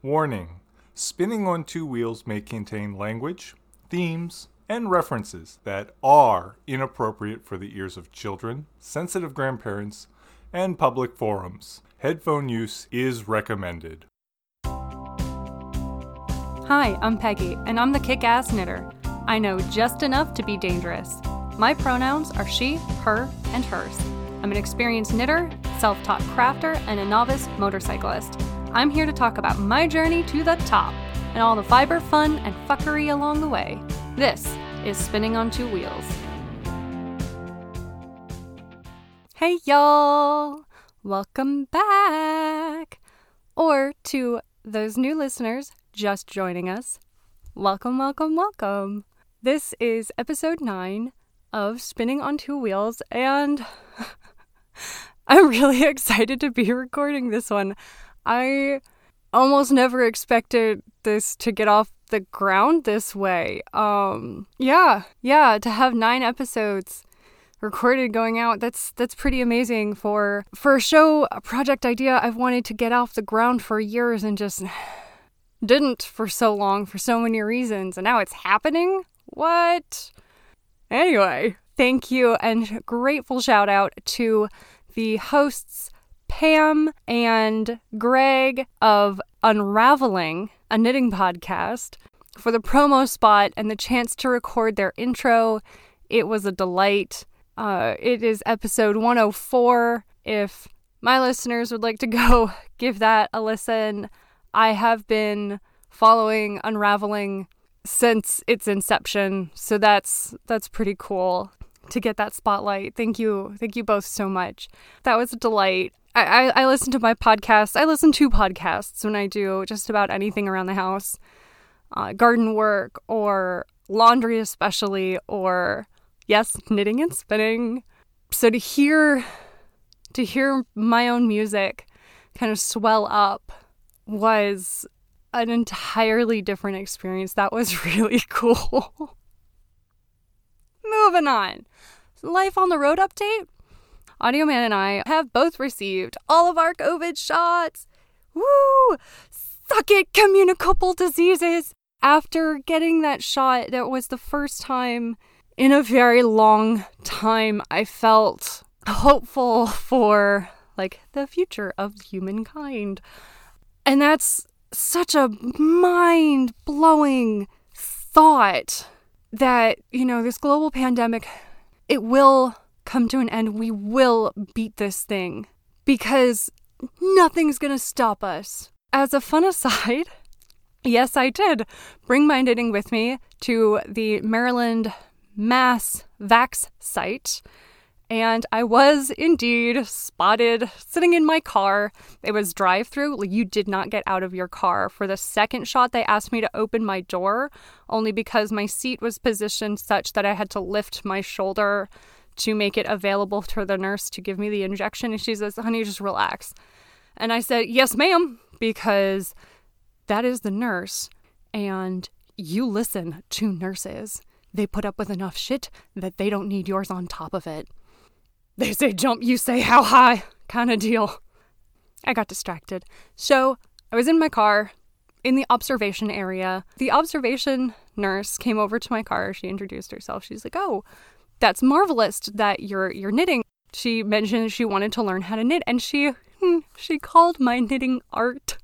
Warning Spinning on Two Wheels may contain language, themes, and references that are inappropriate for the ears of children, sensitive grandparents, and public forums. Headphone use is recommended. Hi, I'm Peggy, and I'm the kick ass knitter. I know just enough to be dangerous. My pronouns are she, her, and hers. I'm an experienced knitter, self taught crafter, and a novice motorcyclist. I'm here to talk about my journey to the top and all the fiber, fun, and fuckery along the way. This is Spinning on Two Wheels. Hey, y'all! Welcome back! Or to those new listeners just joining us, welcome, welcome, welcome. This is episode 9 of Spinning on Two Wheels, and I'm really excited to be recording this one. I almost never expected this to get off the ground this way. Um yeah, yeah, to have 9 episodes recorded going out that's that's pretty amazing for for a show a project idea I've wanted to get off the ground for years and just didn't for so long for so many reasons and now it's happening. What? Anyway, thank you and grateful shout out to the hosts Pam and Greg of Unraveling, a knitting podcast, for the promo spot and the chance to record their intro. It was a delight. Uh, it is episode 104. If my listeners would like to go give that a listen, I have been following Unraveling since its inception, so that's that's pretty cool to get that spotlight. Thank you, thank you both so much. That was a delight. I, I, listen to my podcast. I listen to podcasts when I do just about anything around the house, uh, garden work or laundry, especially, or yes, knitting and spinning. So to hear, to hear my own music kind of swell up was an entirely different experience. That was really cool. Moving on. Life on the road update. Audio Man and I have both received all of our COVID shots. Woo! Suck it, communicable diseases! After getting that shot, that was the first time in a very long time I felt hopeful for like the future of humankind. And that's such a mind blowing thought that, you know, this global pandemic, it will come to an end. We will beat this thing because nothing's going to stop us. As a fun aside, yes, I did bring my knitting with me to the Maryland Mass Vax site and I was indeed spotted sitting in my car. It was drive through. You did not get out of your car. For the second shot, they asked me to open my door only because my seat was positioned such that I had to lift my shoulder to make it available for the nurse to give me the injection. And she says, honey, just relax. And I said, yes, ma'am, because that is the nurse. And you listen to nurses. They put up with enough shit that they don't need yours on top of it. They say jump, you say how high, kind of deal. I got distracted. So I was in my car in the observation area. The observation nurse came over to my car. She introduced herself. She's like, "Oh, that's marvelous that you're you're knitting." She mentioned she wanted to learn how to knit, and she hmm, she called my knitting art.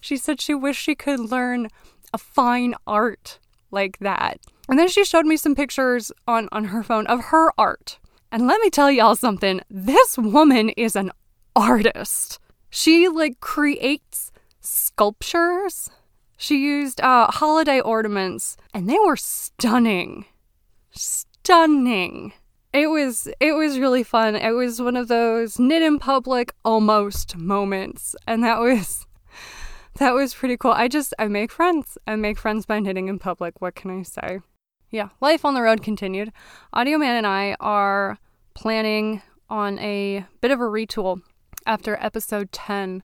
She said she wished she could learn a fine art like that. And then she showed me some pictures on on her phone of her art and let me tell y'all something this woman is an artist. She like creates sculptures. She used uh, holiday ornaments and they were stunning. Stunning. It was it was really fun. It was one of those knit in public almost moments and that was that was pretty cool. I just I make friends. I make friends by knitting in public. What can I say? Yeah, life on the road continued. Audio Man and I are planning on a bit of a retool after episode 10.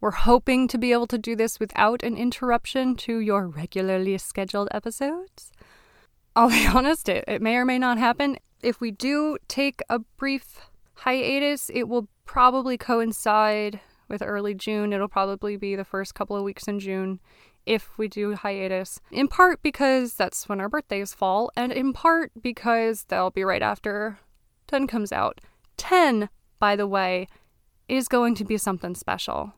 We're hoping to be able to do this without an interruption to your regularly scheduled episodes. I'll be honest, it, it may or may not happen. If we do take a brief hiatus, it will probably coincide with early June. It'll probably be the first couple of weeks in June if we do hiatus, in part because that's when our birthdays fall, and in part because that'll be right after 10 comes out. 10, by the way, is going to be something special.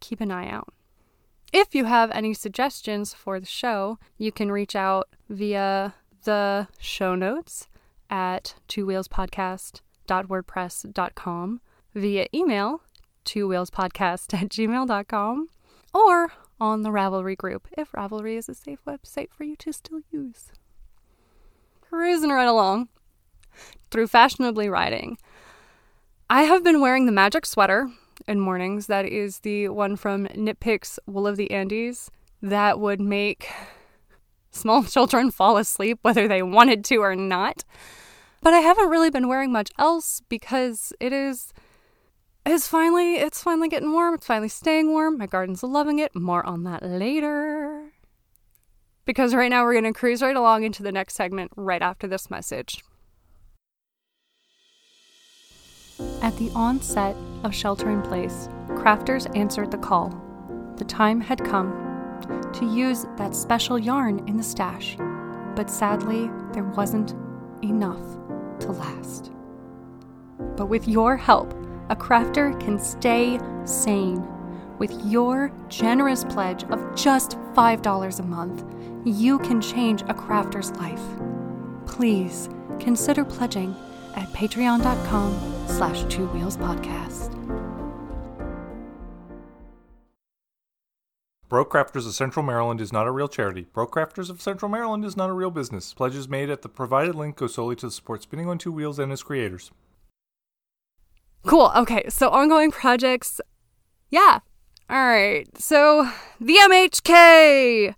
Keep an eye out. If you have any suggestions for the show, you can reach out via the show notes at twowheelspodcast.wordpress.com, via email, twowheelspodcast at gmail.com, or on the Ravelry group if Ravelry is a safe website for you to still use. Cruising right along through fashionably riding. I have been wearing the magic sweater in mornings. That is the one from Knit Picks Wool of the Andes that would make small children fall asleep whether they wanted to or not. But I haven't really been wearing much else because it is it's finally it's finally getting warm. It's finally staying warm. My garden's loving it. More on that later. Because right now we're going to cruise right along into the next segment right after this message. At the onset of shelter in place, crafters answered the call. The time had come to use that special yarn in the stash, but sadly, there wasn't enough to last. But with your help, a crafter can stay sane. With your generous pledge of just $5 a month, you can change a crafter's life. Please consider pledging at patreon.com slash two wheels podcast. Broke Crafters of Central Maryland is not a real charity. Broke Crafters of Central Maryland is not a real business. Pledges made at the provided link go solely to support Spinning on Two Wheels and its creators. Cool. Okay. So ongoing projects. Yeah. All right. So the MHK.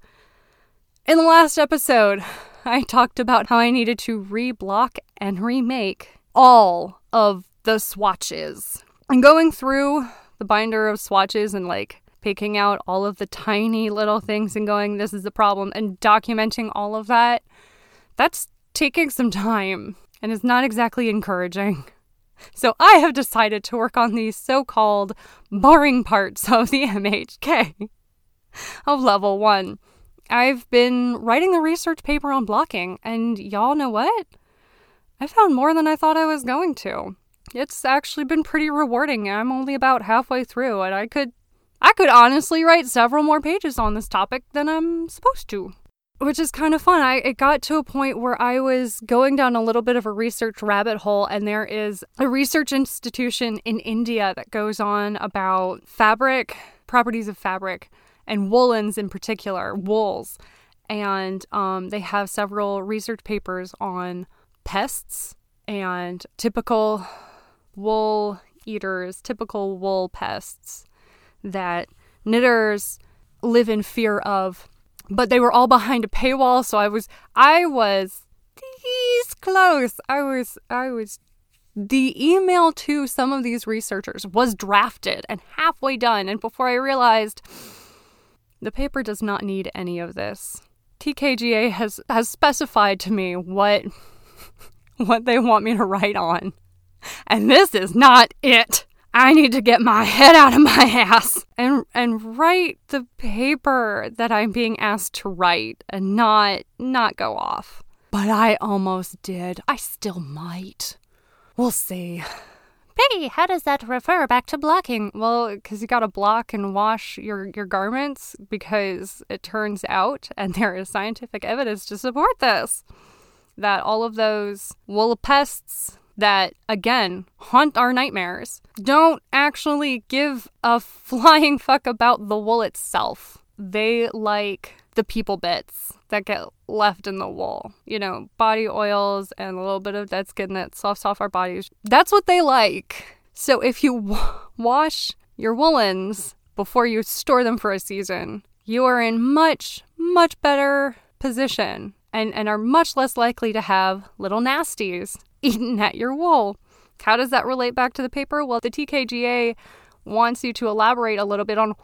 In the last episode, I talked about how I needed to reblock and remake all of the swatches. And going through the binder of swatches and like picking out all of the tiny little things and going, this is the problem, and documenting all of that, that's taking some time and is not exactly encouraging. So I have decided to work on these so called boring parts of the MHK of level one. I've been writing the research paper on blocking, and y'all know what? I found more than I thought I was going to. It's actually been pretty rewarding. I'm only about halfway through, and I could I could honestly write several more pages on this topic than I'm supposed to which is kind of fun. I it got to a point where I was going down a little bit of a research rabbit hole, and there is a research institution in India that goes on about fabric properties of fabric and woolens in particular, wools, and um, they have several research papers on pests and typical wool eaters, typical wool pests that knitters live in fear of but they were all behind a paywall so i was i was these close. I was i was the email to some of these researchers was drafted and halfway done and before i realized the paper does not need any of this. TKGA has has specified to me what what they want me to write on. And this is not it I need to get my head out of my ass and and write the paper that I'm being asked to write and not not go off. But I almost did. I still might. We'll see. Peggy, how does that refer back to blocking? Well, because you got to block and wash your, your garments because it turns out, and there is scientific evidence to support this, that all of those wool pests that, again, haunt our nightmares don't actually give a flying fuck about the wool itself. They like the people bits that get left in the wool. You know, body oils and a little bit of dead skin that softs off our bodies. That's what they like. So if you w- wash your woolens before you store them for a season, you are in much, much better position and, and are much less likely to have little nasties eaten at your wool. How does that relate back to the paper? Well, the TKGA wants you to elaborate a little bit on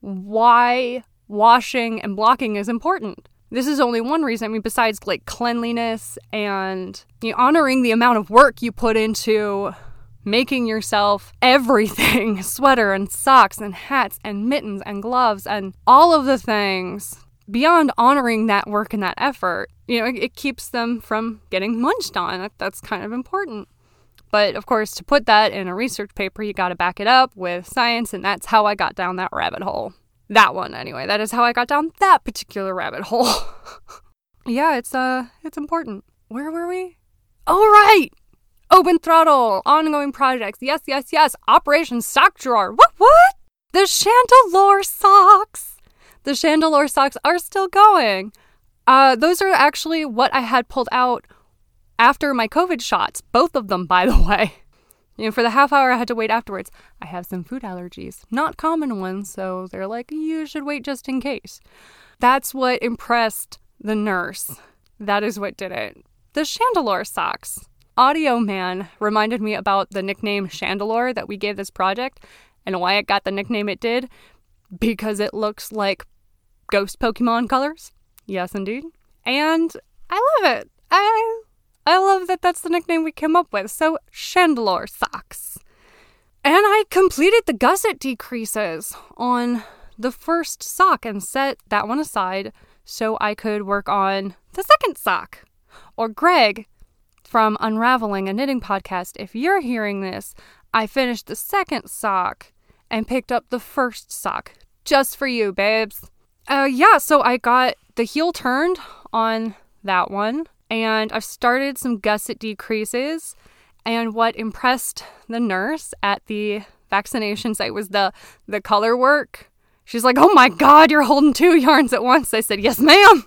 why washing and blocking is important. This is only one reason. I mean, besides like cleanliness and you know, honoring the amount of work you put into making yourself everything sweater and socks and hats and mittens and gloves and all of the things beyond honoring that work and that effort you know it, it keeps them from getting munched on that, that's kind of important but of course to put that in a research paper you got to back it up with science and that's how i got down that rabbit hole that one anyway that is how i got down that particular rabbit hole yeah it's uh it's important where were we all right Open throttle, ongoing projects. Yes, yes, yes. Operation Sock Drawer. What, what? The Chandelure socks. The Chandelure socks are still going. Uh, those are actually what I had pulled out after my COVID shots. Both of them, by the way. You know, for the half hour I had to wait afterwards. I have some food allergies, not common ones, so they're like, you should wait just in case. That's what impressed the nurse. That is what did it. The Chandelure socks. Audio Man reminded me about the nickname Chandelure that we gave this project and why it got the nickname it did because it looks like ghost Pokemon colors. Yes, indeed. And I love it. I I love that that's the nickname we came up with. So Chandelure socks. And I completed the gusset decreases on the first sock and set that one aside so I could work on the second sock. Or Greg from Unraveling, a knitting podcast. If you're hearing this, I finished the second sock and picked up the first sock just for you, babes. Uh, yeah, so I got the heel turned on that one, and I've started some gusset decreases. And what impressed the nurse at the vaccination site was the the color work. She's like, "Oh my god, you're holding two yarns at once." I said, "Yes, ma'am,"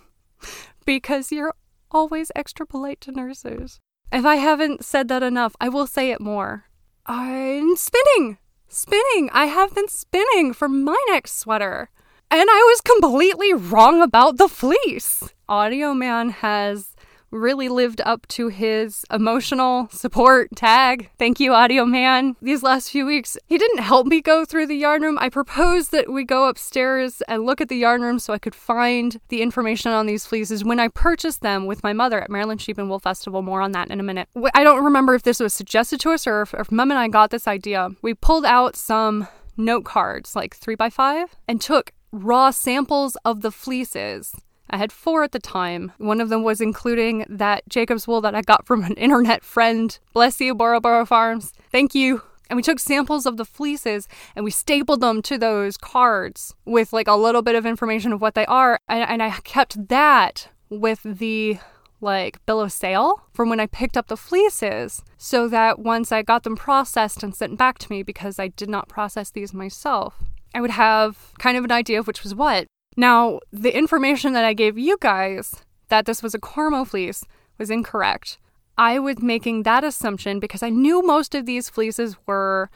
because you're always extra polite to nurses. If I haven't said that enough, I will say it more. I'm spinning! Spinning! I have been spinning for my next sweater. And I was completely wrong about the fleece. Audio Man has really lived up to his emotional support tag. Thank you, Audio Man. These last few weeks, he didn't help me go through the yarn room. I proposed that we go upstairs and look at the yarn room so I could find the information on these fleeces when I purchased them with my mother at Maryland Sheep and Wool Festival. More on that in a minute. I don't remember if this was suggested to us or if, if Mum and I got this idea. We pulled out some note cards, like three by five, and took raw samples of the fleeces I had four at the time. One of them was including that Jacob's wool that I got from an internet friend. Bless you, Boro Boro Farms. Thank you. And we took samples of the fleeces and we stapled them to those cards with like a little bit of information of what they are. And, and I kept that with the like bill of sale from when I picked up the fleeces so that once I got them processed and sent back to me because I did not process these myself, I would have kind of an idea of which was what. Now, the information that I gave you guys that this was a Cormo fleece was incorrect. I was making that assumption because I knew most of these fleeces were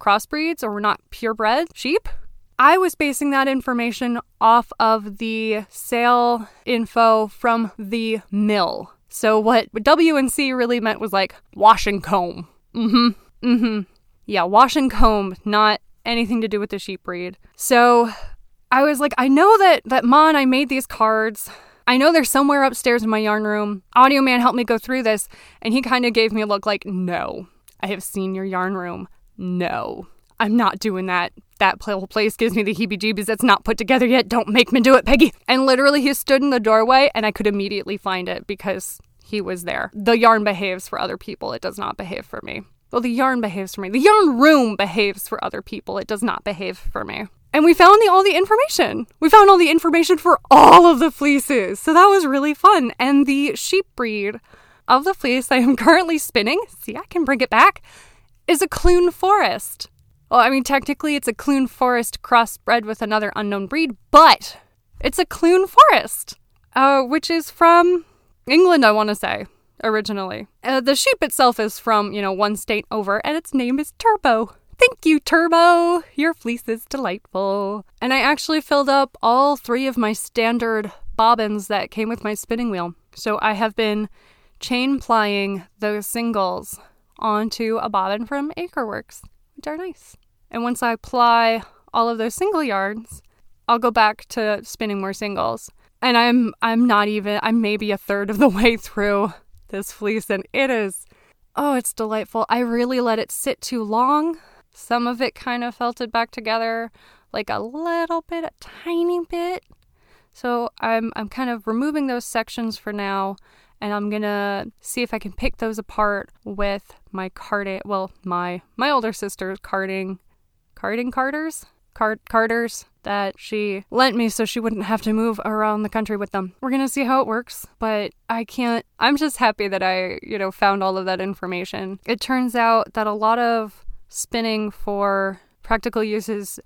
crossbreeds or were not purebred sheep. I was basing that information off of the sale info from the mill. So what W and C really meant was like wash and comb. Mm-hmm. Mm-hmm. Yeah, wash and comb, not anything to do with the sheep breed. So I was like, I know that that and I made these cards. I know they're somewhere upstairs in my yarn room. Audio Man helped me go through this, and he kind of gave me a look like, no, I have seen your yarn room. No, I'm not doing that. That whole place gives me the heebie jeebies. That's not put together yet. Don't make me do it, Peggy. And literally, he stood in the doorway, and I could immediately find it because he was there. The yarn behaves for other people, it does not behave for me. Well, the yarn behaves for me. The yarn room behaves for other people, it does not behave for me. And we found the, all the information. We found all the information for all of the fleeces. So that was really fun. And the sheep breed of the fleece I am currently spinning, see, I can bring it back, is a Clun Forest. Well, I mean, technically it's a Clun Forest crossbred with another unknown breed, but it's a Clun Forest, uh, which is from England, I want to say, originally. Uh, the sheep itself is from, you know, one state over, and its name is Turbo. Thank you, Turbo! Your fleece is delightful. And I actually filled up all three of my standard bobbins that came with my spinning wheel. So I have been chain plying those singles onto a bobbin from Akerworks, which are nice. And once I ply all of those single yards, I'll go back to spinning more singles. And I'm I'm not even I'm maybe a third of the way through this fleece and it is Oh, it's delightful. I really let it sit too long. Some of it kind of felted back together, like a little bit, a tiny bit. So I'm I'm kind of removing those sections for now, and I'm gonna see if I can pick those apart with my carding. Well, my my older sister's carding, carding carders, card carders that she lent me so she wouldn't have to move around the country with them. We're gonna see how it works, but I can't. I'm just happy that I you know found all of that information. It turns out that a lot of spinning for practical uses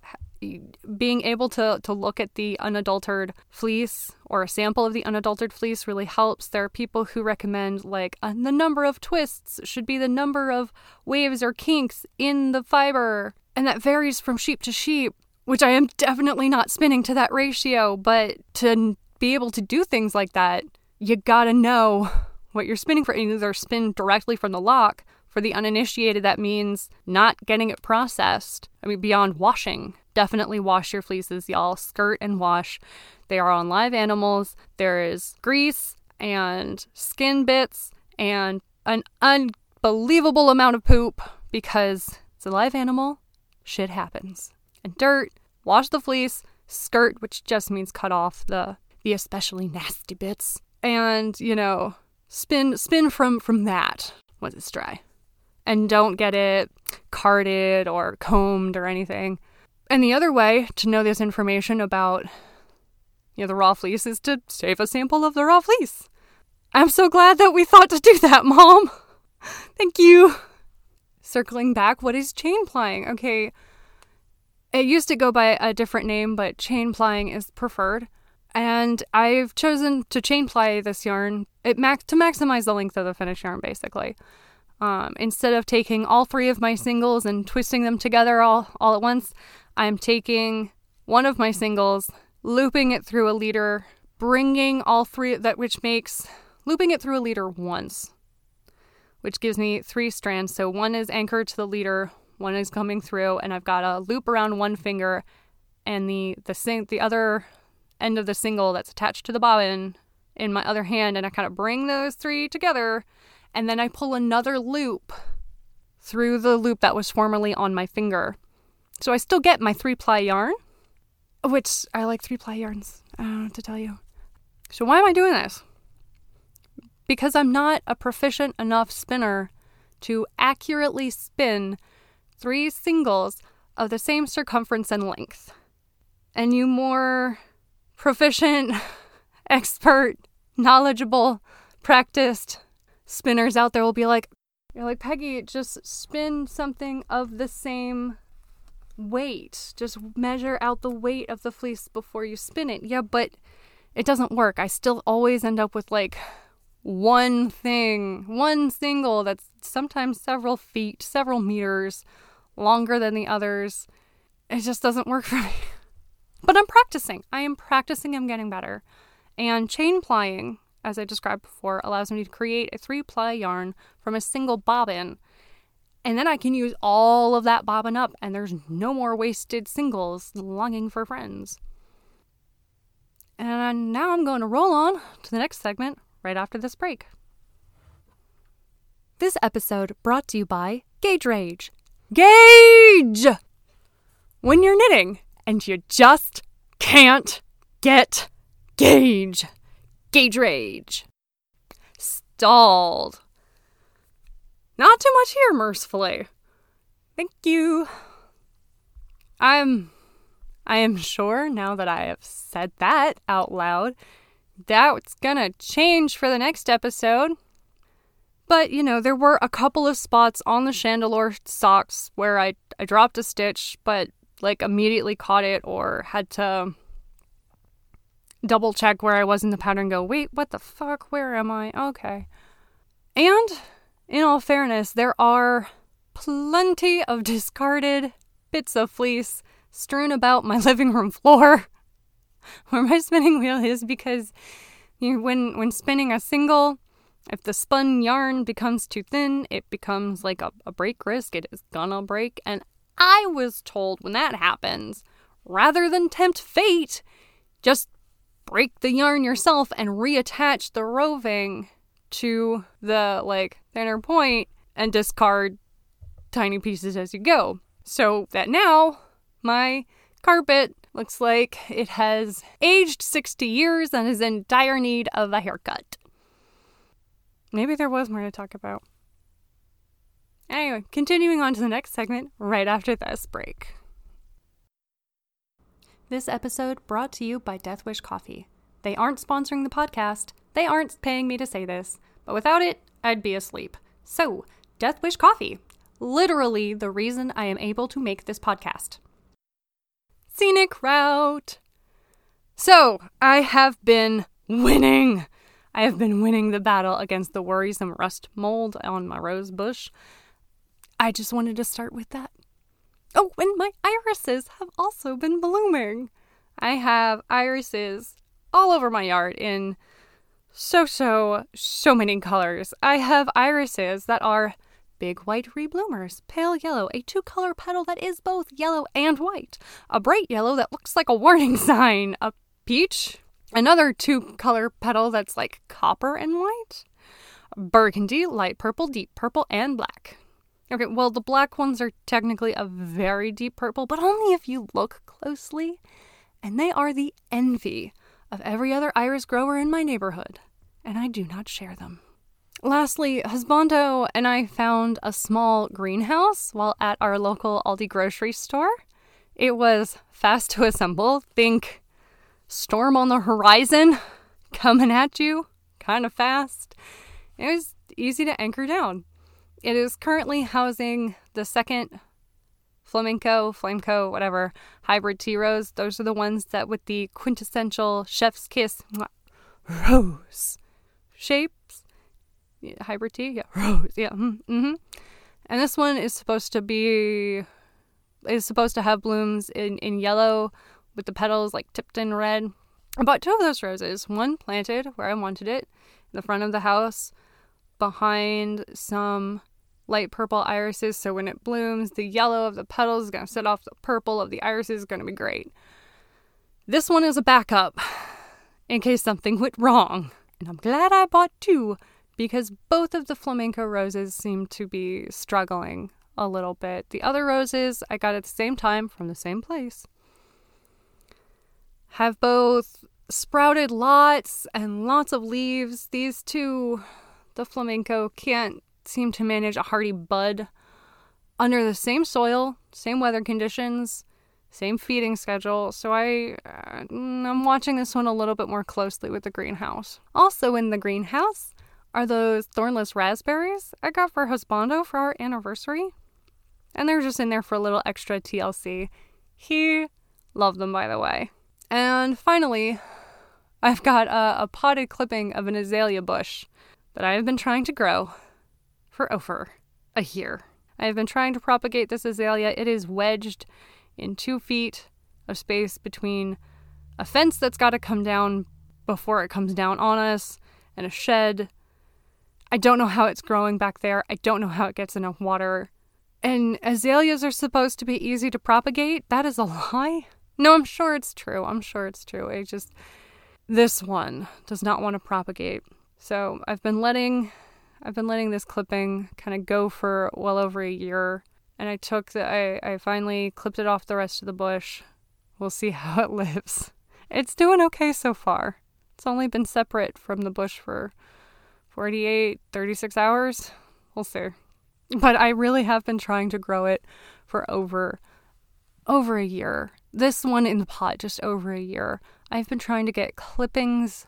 being able to to look at the unadulterated fleece or a sample of the unadulterated fleece really helps. There are people who recommend like uh, the number of twists should be the number of waves or kinks in the fiber, and that varies from sheep to sheep. Which I am definitely not spinning to that ratio, but to be able to do things like that, you gotta know what you're spinning for. And either spin directly from the lock. For the uninitiated, that means not getting it processed. I mean, beyond washing definitely wash your fleeces, y'all. Skirt and wash. They are on live animals. There is grease and skin bits and an unbelievable amount of poop because it's a live animal. Shit happens. And dirt. Wash the fleece. Skirt, which just means cut off the the especially nasty bits. And, you know, spin spin from from that once it's dry. And don't get it carded or combed or anything. And the other way to know this information about you know, the raw fleece is to save a sample of the raw fleece. I'm so glad that we thought to do that, Mom. Thank you. Circling back, what is chain plying? Okay, it used to go by a different name, but chain plying is preferred. And I've chosen to chain ply this yarn it max- to maximize the length of the finished yarn, basically. Um, instead of taking all three of my singles and twisting them together all, all at once, I'm taking one of my singles, looping it through a leader, bringing all three that which makes looping it through a leader once, which gives me three strands. So one is anchored to the leader, one is coming through, and I've got a loop around one finger, and the the sing the other end of the single that's attached to the bobbin in my other hand, and I kind of bring those three together, and then I pull another loop through the loop that was formerly on my finger. So I still get my three ply yarn, which I like three ply yarns. I don't know to tell you. So why am I doing this? Because I'm not a proficient enough spinner to accurately spin three singles of the same circumference and length. And you more proficient, expert, knowledgeable, practiced spinners out there will be like, you're like, Peggy, just spin something of the same weight. Just measure out the weight of the fleece before you spin it. Yeah, but it doesn't work. I still always end up with like one thing, one single that's sometimes several feet, several meters longer than the others. It just doesn't work for me. But I'm practicing. I am practicing. I'm getting better. And chain plying, as I described before, allows me to create a three ply yarn from a single bobbin and then I can use all of that bobbin up, and there's no more wasted singles longing for friends. And now I'm going to roll on to the next segment right after this break. This episode brought to you by Gauge Rage. Gauge! When you're knitting and you just can't get gauge. Gauge Rage. Stalled. Not too much here, mercifully. Thank you. I'm. I am sure now that I have said that out loud, that's gonna change for the next episode. But, you know, there were a couple of spots on the Chandelure socks where I, I dropped a stitch, but like immediately caught it or had to double check where I was in the pattern go, wait, what the fuck? Where am I? Okay. And in all fairness, there are plenty of discarded bits of fleece strewn about my living room floor where my spinning wheel is because you when when spinning a single, if the spun yarn becomes too thin, it becomes like a, a break risk. It is gonna break. And I was told when that happens, rather than tempt fate, just break the yarn yourself and reattach the roving to the like thinner point and discard tiny pieces as you go. So that now my carpet looks like it has aged 60 years and is in dire need of a haircut. Maybe there was more to talk about. Anyway, continuing on to the next segment right after this break. This episode brought to you by Death Wish Coffee. They aren't sponsoring the podcast, they aren't paying me to say this, but without it, I'd be asleep. So, Death Wish Coffee, literally the reason I am able to make this podcast. Scenic route. So, I have been winning. I have been winning the battle against the worrisome rust mold on my rose bush. I just wanted to start with that. Oh, and my irises have also been blooming. I have irises all over my yard in so, so, so many colors. I have irises that are big white rebloomers, pale yellow, a two color petal that is both yellow and white, a bright yellow that looks like a warning sign, a peach, another two color petal that's like copper and white, burgundy, light purple, deep purple, and black. Okay, well, the black ones are technically a very deep purple, but only if you look closely. And they are the envy of every other iris grower in my neighborhood, and I do not share them. Lastly, Husbando and I found a small greenhouse while at our local Aldi grocery store. It was fast to assemble. Think storm on the horizon coming at you kind of fast. It was easy to anchor down. It is currently housing the second flamenco, flameco, whatever hybrid tea rose. Those are the ones that with the quintessential chef's kiss rose shapes. Yeah, hybrid tea, yeah, rose, yeah. Mm-hmm. And this one is supposed to be is supposed to have blooms in in yellow with the petals like tipped in red. I bought two of those roses. One planted where I wanted it, in the front of the house, behind some light purple irises. So when it blooms, the yellow of the petals is going to set off the purple of the irises. is going to be great. This one is a backup in case something went wrong. And I'm glad I bought two because both of the flamenco roses seem to be struggling a little bit. The other roses I got at the same time from the same place have both sprouted lots and lots of leaves. These two, the flamenco, can't seem to manage a hardy bud under the same soil, same weather conditions, same feeding schedule. So I uh, I'm watching this one a little bit more closely with the greenhouse. Also in the greenhouse are those thornless raspberries I got for Husbando for our anniversary. And they're just in there for a little extra TLC. He loved them by the way. And finally, I've got a, a potted clipping of an azalea bush that I have been trying to grow for over a year. I have been trying to propagate this azalea. It is wedged in two feet of space between a fence that's got to come down before it comes down on us and a shed. I don't know how it's growing back there. I don't know how it gets enough water. And azaleas are supposed to be easy to propagate. That is a lie. No, I'm sure it's true. I'm sure it's true. It just, this one does not want to propagate. So I've been letting I've been letting this clipping kind of go for well over a year, and I took the I, I finally clipped it off the rest of the bush. We'll see how it lives. It's doing okay so far. It's only been separate from the bush for 48, 36 hours. We'll see. But I really have been trying to grow it for over over a year. This one in the pot just over a year. I've been trying to get clippings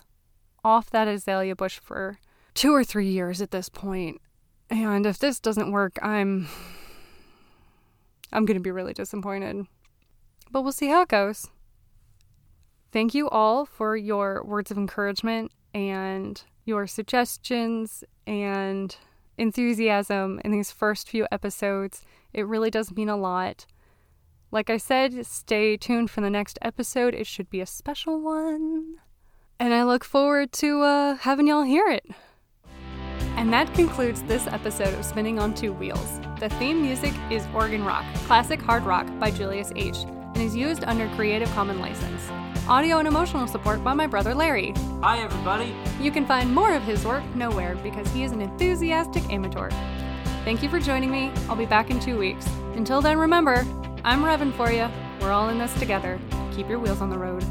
off that azalea bush for two or three years at this point. And if this doesn't work, I'm I'm going to be really disappointed. But we'll see how it goes. Thank you all for your words of encouragement and your suggestions and enthusiasm in these first few episodes. It really does mean a lot. Like I said, stay tuned for the next episode. It should be a special one. And I look forward to uh, having y'all hear it. And that concludes this episode of Spinning on Two Wheels. The theme music is Organ Rock, classic hard rock by Julius H., and is used under Creative Commons license. Audio and emotional support by my brother Larry. Hi, everybody. You can find more of his work nowhere because he is an enthusiastic amateur. Thank you for joining me. I'll be back in two weeks. Until then, remember, I'm revving for you. We're all in this together. Keep your wheels on the road.